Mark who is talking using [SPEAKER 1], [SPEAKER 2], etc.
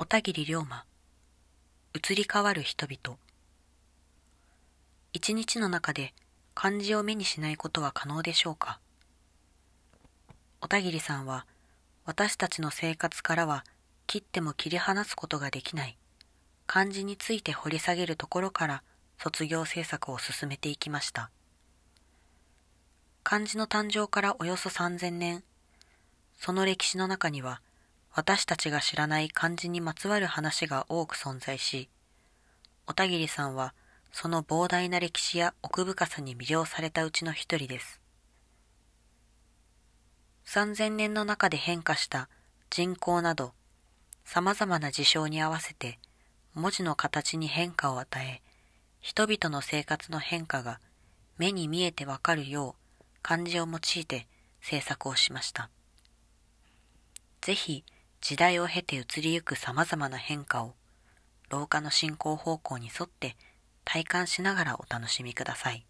[SPEAKER 1] 小田切龍馬。移り変わる人々。一日の中で漢字を目にしないことは可能でしょうか？小田切さんは私たちの生活からは切っても切り離すことができない。漢字について掘り下げるところから卒業制作を進めていきました。漢字の誕生からおよそ3000年。その歴史の中には私たちが知らない漢字にまつわる話が多く存在し小田切さんはその膨大な歴史や奥深さに魅了されたうちの一人です3000年の中で変化した人口など様々な事象に合わせて文字の形に変化を与え人々の生活の変化が目に見えてわかるよう漢字を用いて制作をしました。ぜひ時代を経て移りゆく様々な変化を廊下の進行方向に沿って体感しながらお楽しみください。